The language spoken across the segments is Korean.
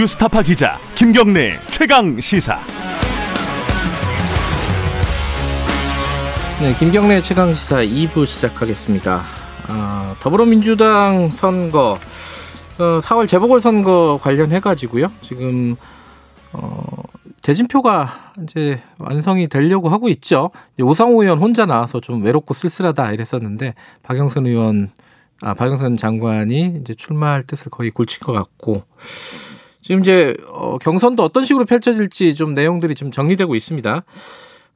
뉴스타파 기자 김경래 최강 시사. 네, 김경래 최강 시사 2부 시작하겠습니다. 아, 더불어민주당 선거 어, 4월 재보궐 선거 관련해 가지고요. 지금 어, 대진표가 이제 완성이 되려고 하고 있죠. 오상호 의원 혼자 나와서 좀 외롭고 쓸쓸하다 이랬었는데 박영선 의원 아 박영선 장관이 이제 출마할 뜻을 거의 굴친 것 같고 지금 이제 어, 경선도 어떤 식으로 펼쳐질지 좀 내용들이 좀 정리되고 있습니다.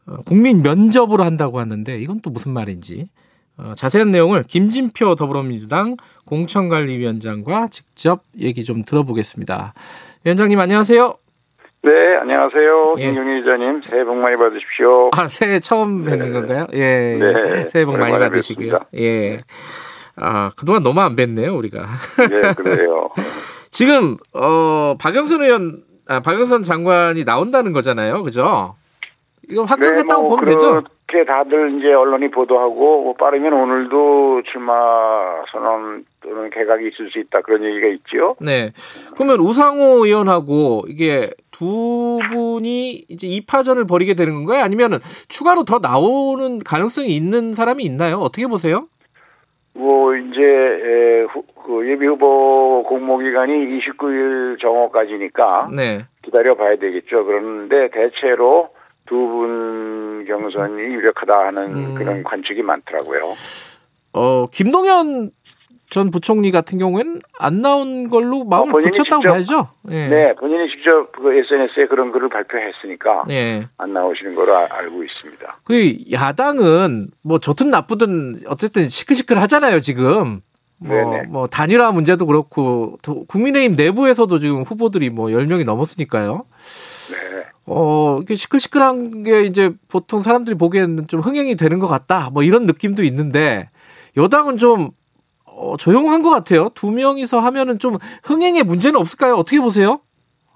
어, 국민 면접으로 한다고 하는데 이건 또 무슨 말인지 어, 자세한 내용을 김진표 더불어민주당 공천관리위원장과 직접 얘기 좀 들어보겠습니다. 위원장님 안녕하세요. 네, 안녕하세요. 예. 김경희 기자님, 새해 복 많이 받으십시오. 아 새해 처음 뵙는 네. 건가요? 예, 네, 새해 복 많이 받으시고요. 뵙습니다. 예. 아 그동안 너무 안 뵀네요 우리가. 네, 그래요. 지금 어 박영선 의원, 아 박영선 장관이 나온다는 거잖아요, 그죠? 이거 확정됐다고 네, 뭐 보면 되죠? 그렇게 다들 이제 언론이 보도하고, 뭐 빠르면 오늘도 출마 선언 또는 개각이 있을 수 있다. 그런 얘기가 있죠. 네. 그러면 우상호 의원하고 이게 두 분이 이제 2파전을 벌이게 되는 건가요? 아니면 추가로 더 나오는 가능성이 있는 사람이 있나요? 어떻게 보세요? 뭐, 이제, 에, 후, 그 예비 후보 공모 기간이 29일 정오까지니까 네. 기다려 봐야 되겠죠. 그런데 대체로 두 분 경선이 유력하다 하는 음. 그런 관측이 많더라고요. 어, 김동연 전 부총리 같은 경우에는 안 나온 걸로 마음을 어, 붙였다고 직접- 봐야죠. 예. 네, 본인이 직접 그 SNS에 그런 글을 발표했으니까 예. 안 나오시는 걸로 아- 알고 있습니다. 그 야당은 뭐 좋든 나쁘든 어쨌든 시끌시끌 하잖아요, 지금. 뭐, 네네. 뭐 단일화 문제도 그렇고 또 국민의힘 내부에서도 지금 후보들이 뭐 10명이 넘었으니까요. 네. 어, 이게 시끌시끌한 게 이제 보통 사람들이 보기에는 좀 흥행이 되는 것 같다. 뭐 이런 느낌도 있는데 여당은 좀 어, 조용한 것 같아요. 두 명이서 하면은 좀 흥행에 문제는 없을까요? 어떻게 보세요?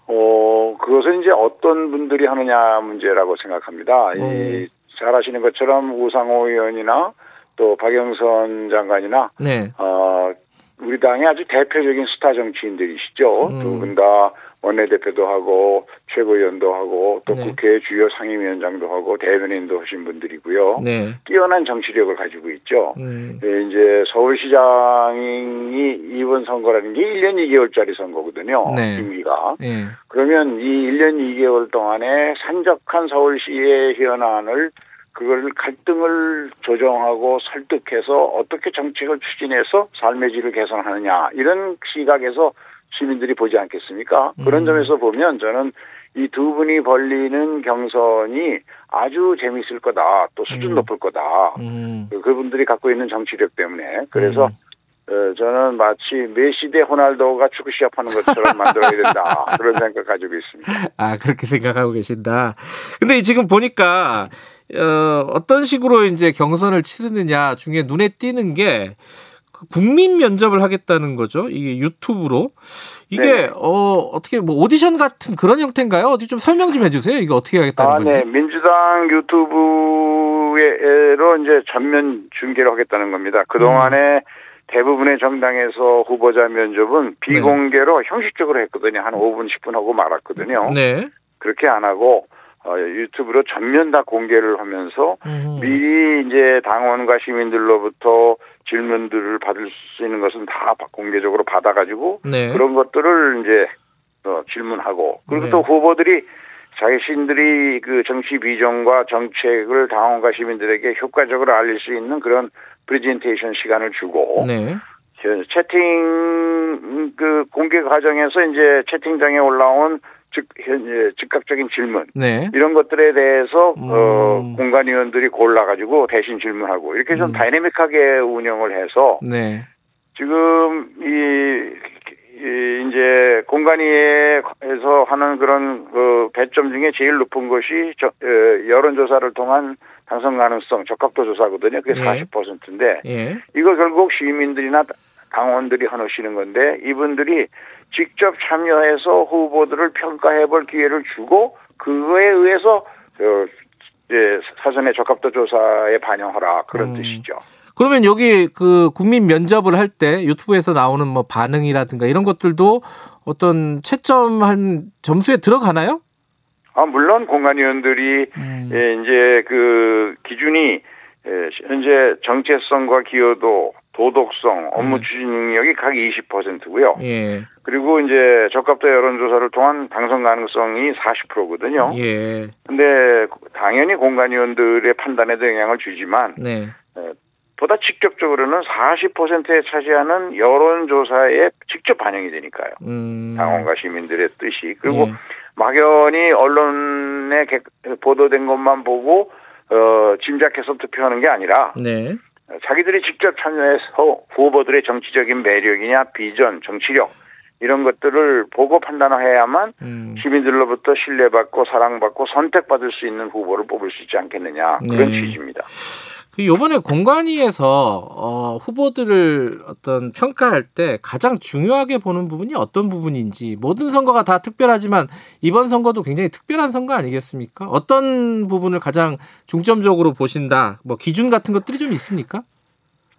어, 그것은 이제 어떤 분들이 하느냐 문제라고 생각합니다. 네. 이, 잘 아시는 것처럼 우상호 의원이나 또 박영선 장관이나, 네. 어, 우리 당의 아주 대표적인 스타 정치인들이시죠. 음. 두분 다 원내대표도 하고, 최고위원도 하고, 또 네. 국회 주요 상임위원장도 하고, 대변인도 하신 분들이고요. 네. 뛰어난 정치력을 가지고 있죠. 음. 네, 이제 서울시장이 이번 선거라는 게 1년 2개월짜리 선거거든요. 네. 임기가. 예. 그러면 이 1년 2개월 동안에 산적한 서울시의 현안을 그걸 갈등을 조정하고 설득해서 어떻게 정책을 추진해서 삶의 질을 개선하느냐 이런 시각에서 시민들이 보지 않겠습니까? 그런 음. 점에서 보면 저는 이 두 분이 벌리는 경선이 아주 재미있을 거다. 또 수준 음. 높을 거다. 음. 그- 그분들이 갖고 있는 정치력 때문에 그래서 음. 어, 저는 마치 메시 대 호날두가 축구 시합하는 것처럼 만들어야 된다 그런 생각 가지고 있습니다. 아, 그렇게 생각하고 계신다. 근데 지금 보니까, 어, 어떤 식으로 이제 경선을 치르느냐 중에 눈에 띄는 게, 그 국민 면접을 하겠다는 거죠. 이게 유튜브로. 이게, 네. 어, 어떻게 뭐 오디션 같은 그런 형태인가요? 어디 좀 설명 좀 해주세요. 이거 어떻게 하겠다는 아, 건지. 네. 민주당 유튜브로 이제 전면 중계를 하겠다는 겁니다. 그 동안에 대부분의 정당에서 후보자 면접은 비공개로 형식적으로 했거든요. 한 5분, 10분 하고 말았거든요. 네. 그렇게 안 하고 어, 유튜브로 전면 다 공개를 하면서 음. 미리 이제 당원과 시민들로부터 질문들을 받을 수 있는 것은 다 공개적으로 받아가지고 네. 그런 것들을 이제 어, 질문하고 그리고 네. 또 후보들이 자신들이 그 정치 비전과 정책을 당원과 시민들에게 효과적으로 알릴 수 있는 그런 프레젠테이션 시간을 주고 네. 저 채팅 그 공개 과정에서 이제 채팅장에 올라온 즉 현재 즉각적인 질문 네. 이런 것들에 대해서 음. 어 공관위원들이 골라가지고 대신 질문하고 이렇게 좀 음. 다이내믹하게 운영을 해서 네. 지금 이, 이 이제 공관위에서 하는 그런 그 배점 중에 제일 높은 것이 저, 어, 여론조사를 통한 당선 가능성 적합도 조사거든요. 그게 예. 40%인데 예. 이거 결국 시민들이나 당원들이 하시는 건데 이분들이 직접 참여해서 후보들을 평가해 볼 기회를 주고 그거에 의해서 어, 이제 사전에 적합도 조사에 반영하라 그런 음. 뜻이죠. 그러면 여기 그 국민 면접을 할 때 유튜브에서 나오는 뭐 반응이라든가 이런 것들도 어떤 채점한 점수에 들어가나요? 아, 물론 공관위원들이 음. 예, 이제 그 기준이 예, 현재 정체성과 기여도, 도덕성, 업무 네. 추진 능력이 각 20%고요. 예. 그리고 이제 적합도 여론조사를 통한 당선 가능성이 40%거든요. 예. 근데 당연히 공관위원들의 판단에도 영향을 주지만 네. 보다 직접적으로는 40%에 차지하는 여론조사에 직접 반영이 되니까요. 음. 당원과 시민들의 뜻이 그리고 예. 막연히 언론에 개- 보도된 것만 보고 어, 짐작해서 투표하는 게 아니라 네. 자기들이 직접 참여해서 후보들의 정치적인 매력이냐 비전, 정치력 이런 것들을 보고 판단해야만 음. 시민들로부터 신뢰받고 사랑받고 선택받을 수 있는 후보를 뽑을 수 있지 않겠느냐 그런 네. 취지입니다. 그 요번에 공관위에서 어, 후보들을 어떤 평가할 때 가장 중요하게 보는 부분이 어떤 부분인지 모든 선거가 다 특별하지만 이번 선거도 굉장히 특별한 선거 아니겠습니까? 어떤 부분을 가장 중점적으로 보신다? 뭐 기준 같은 것들이 좀 있습니까?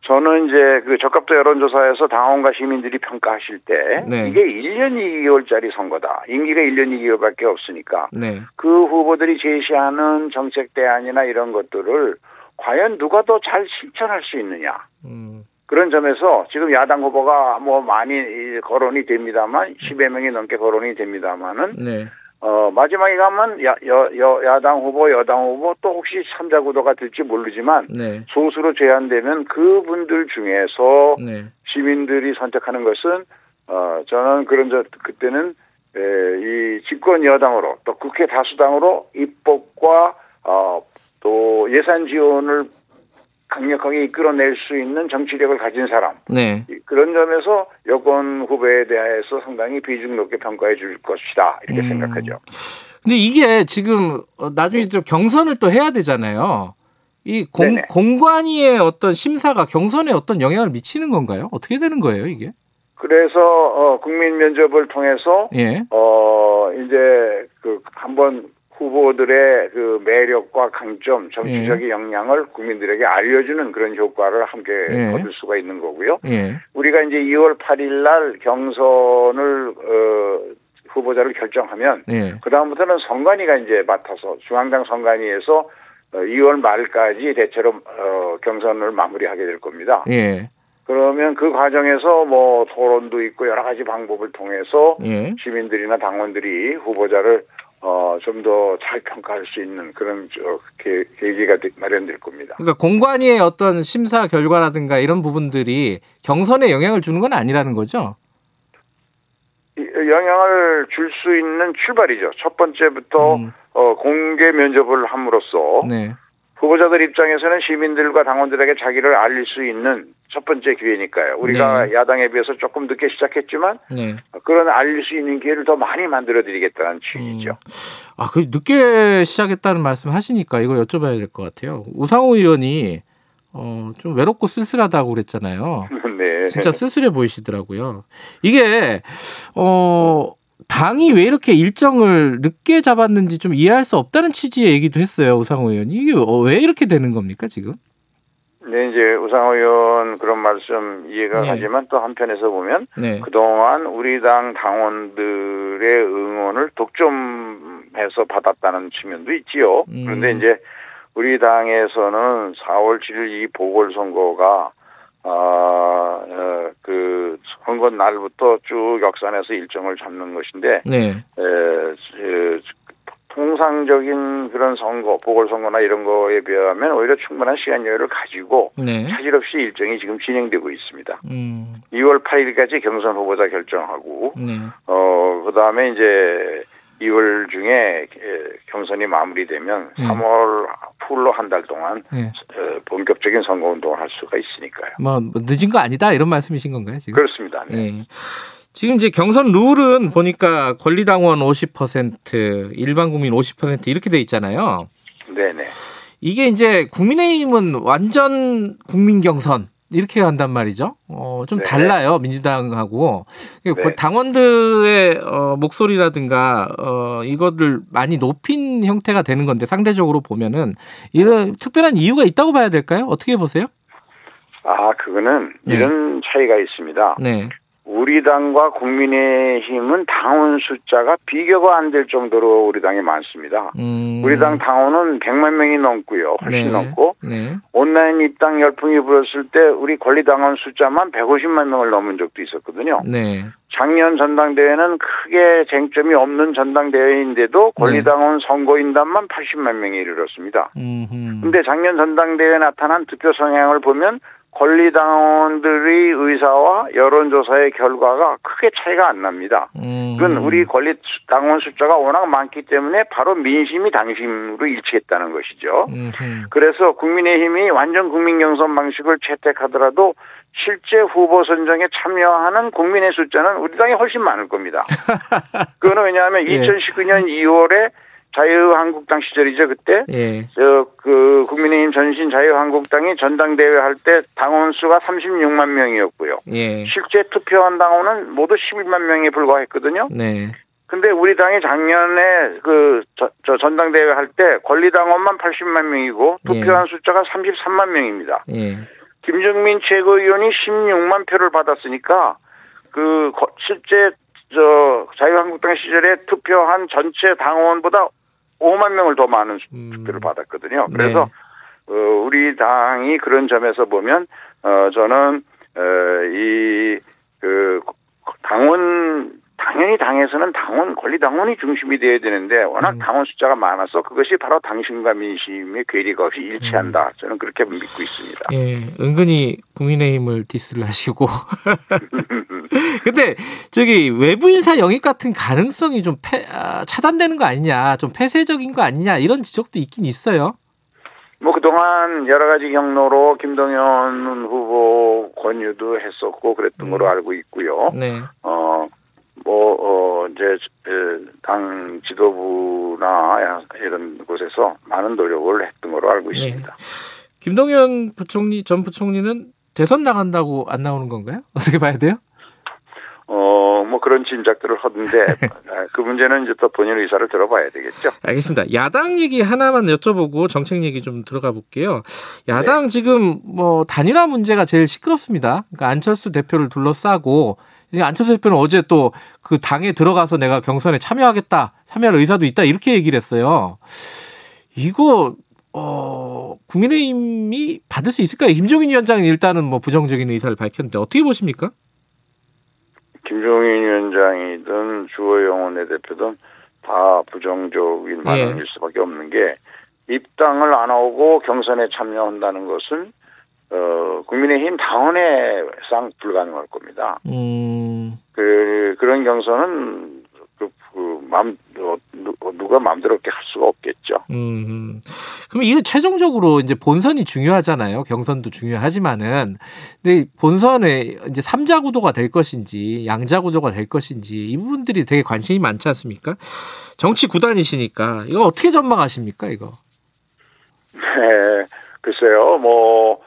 저는 이제 그 적합도 여론조사에서 당원과 시민들이 평가하실 때 네. 이게 1년 2개월짜리 선거다. 임기가 1년 2개월밖에 없으니까 네. 그 후보들이 제시하는 정책 대안이나 이런 것들을 과연 누가 더 잘 실천할 수 있느냐. 음. 그런 점에서 지금 야당 후보가 뭐 많이 이 거론이 됩니다만 10여 명이 넘게 거론이 됩니다만은 네. 어 마지막에 가면 야, 여, 여, 야당 후보 여당 후보 또 혹시 삼자 구도가 될지 모르지만 네. 소수로 제한되면 그분들 중에서 네. 시민들이 선택하는 것은 어 저는 그런 저 그때는 에, 이 집권 여당으로 또 국회 다수당으로 입법과 어 또 예산 지원을 강력하게 이끌어낼 수 있는 정치력을 가진 사람 네. 이- 그런 점에서 여권 후보에 대해서 상당히 비중 높게 평가해 줄 것이다 이렇게 음. 생각하죠. 근데 이게 지금 어, 나중에 좀 경선을 또 해야 되잖아요. 이 공, 네네. 공관위의 어떤 심사가 경선에 어떤 영향을 미치는 건가요? 어떻게 되는 거예요, 이게? 그래서 어 국민 면접을 통해서 예. 어 이제 그 한번 후보들의 그 매력과 강점, 정치적인 역량을 국민들에게 알려주는 그런 효과를 함께 예. 얻을 수가 있는 거고요. 예. 우리가 이제 2월 8일 날 경선을 어 후보자를 결정하면 예. 그 다음부터는 선관위가 이제 맡아서 중앙당 선관위에서 어, 2월 말까지 대체로 어, 경선을 마무리하게 될 겁니다. 예. 그러면 그 과정에서 뭐 토론도 있고 여러 가지 방법을 통해서 예. 시민들이나 당원들이 후보자를 어, 좀 더 잘 평가할 수 있는 그런 저, 계, 계기가 되- 마련될 겁니다. 그러니까 공관위의 어떤 심사 결과라든가 이런 부분들이 경선에 영향을 주는 건 아니라는 거죠. 이- 영향을 줄 수 있는 출발이죠. 첫 번째부터 음. 어, 공개 면접을 함으로써 네. 후보자들 입장에서는 시민들과 당원들에게 자기를 알릴 수 있는 첫 번째 기회니까요. 우리가 네. 야당에 비해서 조금 늦게 시작했지만 네. 그런 알릴 수 있는 기회를 더 많이 만들어 드리겠다는 취지죠. 아, 그 늦게 시작했다는 말씀 하시니까 이거 여쭤봐야 될 것 같아요. 우상호 의원이 어, 좀 외롭고 쓸쓸하다고 그랬잖아요. 네. 진짜 쓸쓸해 보이시더라고요. 이게 어 당이 왜 이렇게 일정을 늦게 잡았는지 좀 이해할 수 없다는 취지의 얘기도 했어요. 우상호 의원이 이게 어, 왜 이렇게 되는 겁니까 지금? 네, 이제 우상호 의원 그런 말씀 이해가 네. 가지만 또 한편에서 보면 네. 그동안 우리 당 당원들의 응원을 독점해서 받았다는 측면도 있지요. 음. 그런데 이제 우리 당에서는 4월 7일 이 보궐선거가 아, 어, 그 선거 날부터 쭉 역산해서 일정을 잡는 것인데 네. 에, 에, 통상적인 그런 선거, 보궐선거나 이런 거에 비하면 오히려 충분한 시간 여유를 가지고 네. 차질 없이 일정이 지금 진행되고 있습니다. 음. 2월 8일까지 경선 후보자 결정하고 네. 어 그 다음에 이제 2월 중에 에, 경선이 마무리되면 음. 3월 풀로 한 달 동안 네. 어, 본격적인 선거 운동을 할 수가 있으니까요. 뭐 늦은 거 아니다 이런 말씀이신 건가요 지금? 그렇습니다. 네. 예. 지금 이제 경선 룰은 보니까 권리당원 50%, 일반 국민 50% 이렇게 돼 있잖아요. 네네. 이게 이제 국민의힘은 완전 국민 경선 이렇게 한단 말이죠. 어, 좀 네. 달라요 민주당하고 네. 당원들의 어, 목소리라든가 어, 이거를 많이 높인 형태가 되는 건데 상대적으로 보면은 이런 특별한 이유가 있다고 봐야 될까요? 어떻게 보세요? 아, 그거는 네. 이런 차이가 있습니다. 네. 우리 당과 국민의힘은 당원 숫자가 비교가 안 될 정도로 우리 당이 많습니다. 음. 우리 당 당원은 100만 명이 넘고요. 훨씬 네. 넘고 네. 온라인 입당 열풍이 불었을 때 우리 권리당원 숫자만 150만 명을 넘은 적도 있었거든요. 네. 작년 전당대회는 크게 쟁점이 없는 전당대회인데도 권리당원 선거인단만 80만 명에 이르렀습니다. 음. 근데 작년 전당대회에 나타난 득표 성향을 보면 권리당원들의 의사와 여론조사의 결과가 크게 차이가 안 납니다. 음. 그건 우리 권리당원 숫자가 워낙 많기 때문에 바로 민심이 당심으로 일치했다는 것이죠. 그래서 국민의힘이 완전 국민 경선 방식을 채택하더라도 실제 후보 선정에 참여하는 국민의 숫자는 우리 당이 훨씬 많을 겁니다. 그거는 왜냐하면 예. 2019년 2월에 자유한국당 시절이죠 그때 예. 저그 국민의힘 전신 자유한국당이 전당대회 할 때 당원 수가 36만 명이었고요. 예. 실제 투표한 당원은 모두 11만 명에 불과했거든요. 네. 근데 우리 당이 작년에 그저 전당대회 할 때 권리당원만 80만 명이고 투표한 숫자가 33만 명입니다. 예. 김정민 최고위원이 16만 표를 받았으니까 그 거- 실제 저 자유한국당 시절에 투표한 전체 당원보다 5만 명을 더 많은 수- 음. 투표를 받았거든요. 네. 그래서 어, 우리 당이 그런 점에서 보면 어 저는 어 이그 당원 당연히 당에서는 당원 권리 당원이 중심이 돼야 되는데 워낙 음. 당원 숫자가 많아서 그것이 바로 당신과 민심의 괴리가 없이 일치한다. 저는 그렇게 믿고 있습니다. 예, 은근히 국민의힘을 디스를 하시고. 근데 저기 외부 인사 영입 같은 가능성이 좀 패- 아, 차단되는 거 아니냐, 좀 폐쇄적인 거 아니냐 이런 지적도 있긴 있어요. 뭐 그동안 여러 가지 경로로 김동연 후보 권유도 했었고 그랬던 걸로 알고 있고요. 네, 어, 뭐, 어, 이제, 에, 당 지도부나 이런 곳에서 많은 노력을 했던 걸로 알고 네. 있습니다. 김동연 부총리 전 부총리는 대선 나간다고 안 나오는 건가요? 어떻게 봐야 돼요? 어, 뭐 그런 짐작들을 하던데, 아, 그 문제는 이제 또 본인 의사를 들어봐야 되겠죠. 알겠습니다. 야당 얘기 하나만 여쭤보고 정책 얘기 좀 들어가 볼게요. 야당 지금 뭐 단일화 문제가 제일 시끄럽습니다. 그러니까 안철수 대표를 둘러싸고 안철수 대표는 어제 또 그 당에 들어가서 내가 경선에 참여하겠다, 참여할 의사도 있다 이렇게 얘기를 했어요. 이거 어 국민의힘이 받을 수 있을까요? 김종인 위원장은 일단은 뭐 부정적인 의사를 밝혔는데 어떻게 보십니까? 김종인 위원장이든 주호영 원내 대표든 다 부정적인 반응일 수밖에 없는 게 입당을 안 하고 경선에 참여한다는 것은 어 국민의힘 당원에상 불가능할 겁니다. 음, 그 그런 경선은 그, 그 맘, 어, 누- 누가 마음대로 할 수가 없겠죠. 음. 그럼 이게 최종적으로 이제 본선이 중요하잖아요. 경선도 중요하지만은. 근데 본선에 이제 삼자 구도가 될 것인지, 양자 구도가 될 것인지, 이 부분들이 되게 관심이 많지 않습니까? 정치 구단이시니까. 이거 어떻게 전망하십니까, 이거? 네, 글쎄요, 뭐,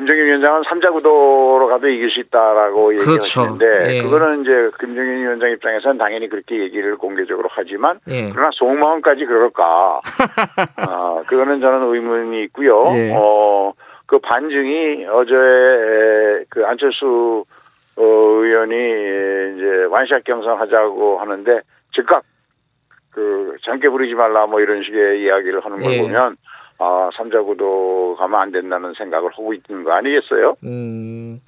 김정인 위원장은 삼자 구도로 가도 이길 수 있다라고 그렇죠. 얘기하시는데, 예. 그거는 이제 김정인 위원장 입장에서는 당연히 그렇게 얘기를 공개적으로 하지만, 예. 그러나 속마음까지 그럴까? 아, 그거는 저는 의문이 있고요. 예. 어, 그 반증이 어제 그 안철수 어, 의원이 이제 완샷 경선하자고 하는데 즉각 그 장깨 부리지 말라 뭐 이런 식의 이야기를 하는 걸 예. 보면 아 삼자구도 가면 안 된다는 생각을 하고 있는 거 아니겠어요? 음.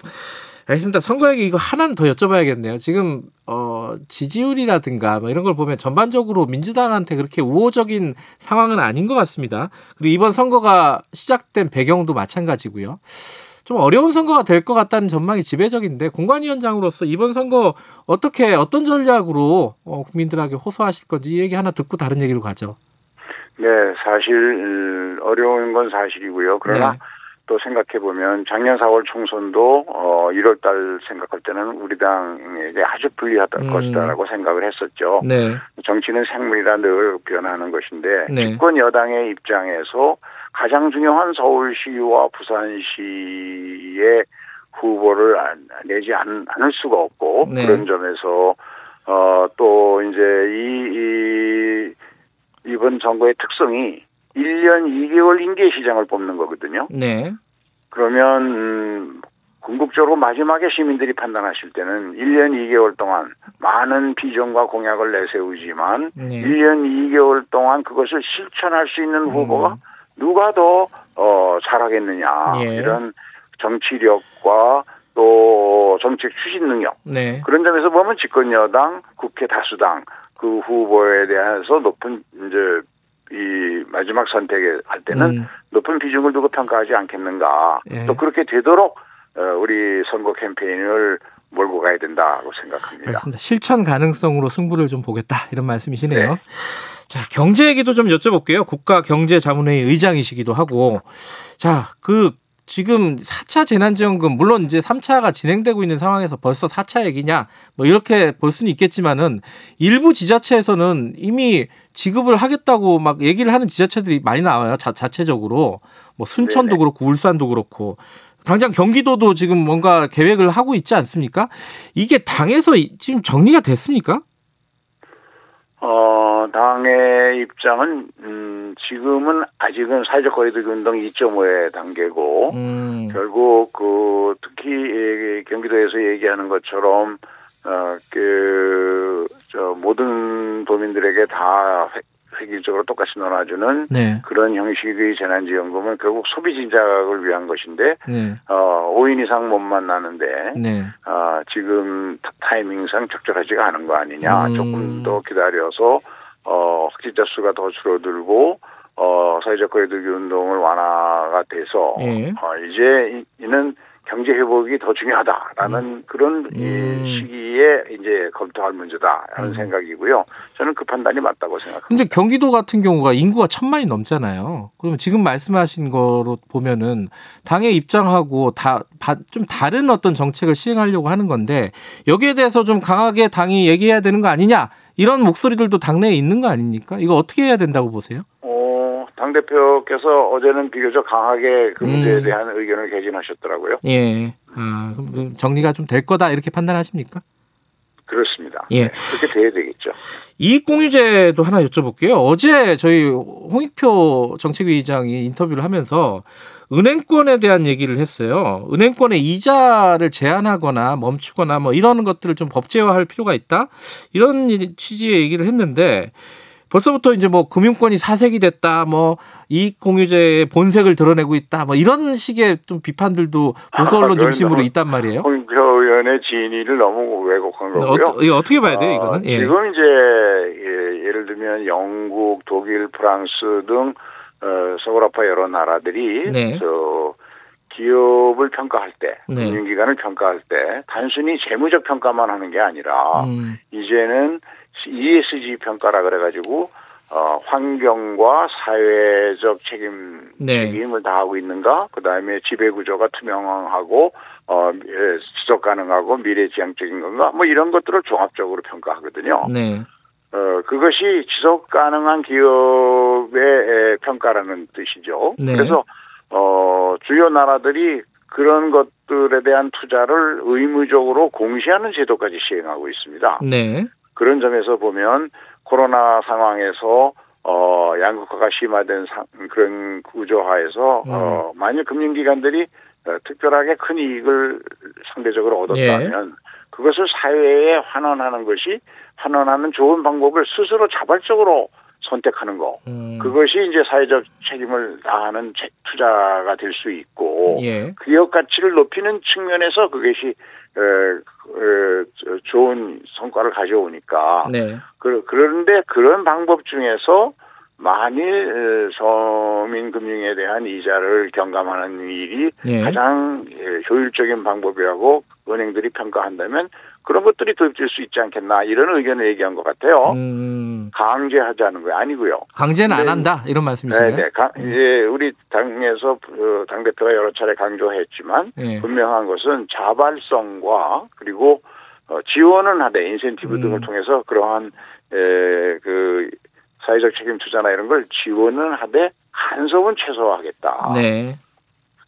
알겠습니다. 선거 얘기 이거 하나는 더 여쭤봐야겠네요. 지금 어 지지율이라든가 뭐 이런 걸 보면 전반적으로 민주당한테 그렇게 우호적인 상황은 아닌 것 같습니다. 그리고 이번 선거가 시작된 배경도 마찬가지고요. 좀 어려운 선거가 될 것 같다는 전망이 지배적인데 공관위원장으로서 이번 선거 어떻게 어떤 전략으로 어, 국민들에게 호소하실 건지 이 얘기 하나 듣고 다른 얘기로 가죠. 네, 사실 음, 어려운 건 사실이고요. 그러나 네. 또 생각해 보면 작년 4월 총선도 어 1월 달 생각할 때는 우리 당에게 아주 불리하다 음. 것이다라고 생각을 했었죠. 네, 정치는 생물이라 늘 변하는 것인데 네. 집권 여당의 입장에서 가장 중요한 서울시와 부산시의 후보를 안- 내지 않, 않을 수가 없고 네. 그런 점에서 어또 이제 이, 이 이번 선거의 특성이 1년 2개월 임기 시장을 뽑는 거거든요. 네, 그러면 음, 궁극적으로 마지막에 시민들이 판단하실 때는 1년 2개월 동안 많은 비전과 공약을 내세우지만 네. 1년 2개월 동안 그것을 실천할 수 있는 후보가 누가 더 어, 잘하겠느냐 예. 이런 정치력과 또 정책 추진 능력 네. 그런 점에서 보면 집권 여당, 국회 다수당 그 후보에 대해서 높은 이제 이 마지막 선택을 할 때는 음. 높은 비중을 두고 평가하지 않겠는가. 예. 또 그렇게 되도록 어, 우리 선거 캠페인을 몰고 가야 된다고 생각합니다. 알겠습니다. 실천 가능성으로 승부를 좀 보겠다 이런 말씀이시네요. 네. 자 경제 얘기도 좀 여쭤볼게요. 국가 경제 자문회의 의장이시기도 하고 자그 지금 4차 재난지원금 물론 이제 3차가 진행되고 있는 상황에서 벌써 4차 얘기냐 뭐 이렇게 볼 수는 있겠지만은 일부 지자체에서는 이미 지급을 하겠다고 막 얘기를 하는 지자체들이 많이 나와요. 자, 자체적으로 뭐 순천도 네네. 그렇고 울산도 그렇고 당장 경기도도 지금 뭔가 계획을 하고 있지 않습니까? 이게 당에서 이- 지금 정리가 됐습니까? 어, 당의 입장은 음, 지금은 아직은 사회적 거리두기 운동 2.5의 단계고 음, 결국 그 특히 이 경기도에서 얘기하는 것처럼 어 그 저 모든 도민들에게 다 획- 획일적으로 똑같이 놀아주는 네, 그런 형식의 재난지원금은 결국 소비 진작을 위한 것인데 네, 어 5인 이상 못 만나는데 네, 아 지금 타- 타이밍상 적절하지가 않은 거 아니냐 음. 조금 더 기다려서 어 확진자 수가 더 줄어들고 어 사회적 거리두기 운동을 완화가 돼서 예. 어, 이제 이- 이는 경제 회복이 더 중요하다라는 그런 이 음. 시기에 이제 검토할 문제다라는 음. 생각이고요. 저는 그 판단이 맞다고 생각합니다. 근데 경기도 같은 경우가 인구가 천만이 넘잖아요. 그러면 지금 말씀하신 거로 보면은 당의 입장하고 다 좀 다른 어떤 정책을 시행하려고 하는 건데 여기에 대해서 좀 강하게 당이 얘기해야 되는 거 아니냐 이런 목소리들도 당내에 있는 거 아닙니까? 이거 어떻게 해야 된다고 보세요? 어, 당 대표께서 어제는 비교적 강하게 그 문제에 음. 대한 의견을 개진하셨더라고요. 예, 아, 그럼 그 정리가 좀 될 거다 이렇게 판단하십니까? 그렇습니다. 예. 네, 그렇게 돼야 되겠죠. 이익공유제도 하나 여쭤볼게요. 어제 저희 홍익표 정책위의장이 인터뷰를 하면서 은행권에 대한 얘기를 했어요. 은행권의 이자를 제한하거나 멈추거나 뭐 이런 것들을 좀 법제화할 필요가 있다. 이런 일- 취지의 얘기를 했는데 벌써부터 이제 뭐 금융권이 사색이 됐다. 뭐 이익 공유제의 본색을 드러내고 있다. 뭐 이런 식의 좀 비판들도 보수 언론 아, 중심으로 너무 있단 말이에요. 홍표 의원의 진위를 너무 왜곡한 거고요. 어, 이거 어떻게 봐야 돼요, 이거는? 어, 예. 지금 이제 예, 예를 들면 영국, 독일, 프랑스 등 어, 서구라파 여러 나라들이 네. 저 기업을 평가할 때, 네. 금융기관을 평가할 때 단순히 재무적 평가만 하는 게 아니라 음, 이제는 ESG 평가라 그래가지고 어, 환경과 사회적 책임 네. 책임을 다하고 있는가, 그 다음에 지배 구조가 투명하고 어, 예, 지속 가능하고 미래지향적인 건가, 뭐 이런 것들을 종합적으로 평가하거든요. 네. 어, 그것이 지속 가능한 기업의 에, 평가라는 뜻이죠. 네. 그래서 어, 주요 나라들이 그런 것들에 대한 투자를 의무적으로 공시하는 제도까지 시행하고 있습니다. 네. 그런 점에서 보면 코로나 상황에서 어 양극화가 심화된 상, 그런 구조하에서 어 만일 금융기관들이 어, 특별하게 큰 이익을 상대적으로 얻었다면 그것을 사회에 환원하는 것이 환원하는 좋은 방법을 스스로 자발적으로 선택하는 거. 음, 그것이 이제 사회적 책임을 다하는 제- 투자가 될 수 있고 예. 기업 가치를 높이는 측면에서 그것이 좋은 성과를 가져오니까 네. 그, 그런데 그런 방법 중에서 만일 에, 서민금융에 대한 이자를 경감하는 일이 예. 가장 에, 효율적인 방법이라고 은행들이 평가한다면 그런 것들이 도입될 수 있지 않겠나 이런 의견을 얘기한 것 같아요. 음, 강제하자는 거 아니고요. 강제는 안 네. 한다 이런 말씀이신가요? 네, 네. 예, 우리 당에서 어, 당 대표가 여러 차례 강조했지만 예. 분명한 것은 자발성과 그리고 어, 지원은 하되 인센티브 음. 등을 통해서 그러한 에, 그 사회적 책임 투자나 이런 걸 지원은 하되 간섭은 최소화하겠다. 네.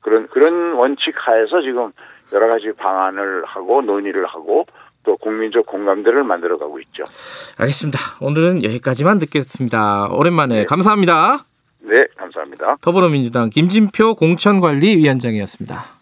그런 그런 원칙 하에서 지금 여러 가지 방안을 하고 논의를 하고 또 국민적 공감대를 만들어가고 있죠. 알겠습니다. 오늘은 여기까지만 듣겠습니다. 오랜만에 네. 감사합니다. 네, 감사합니다. 더불어민주당 김진표 공천관리위원장이었습니다.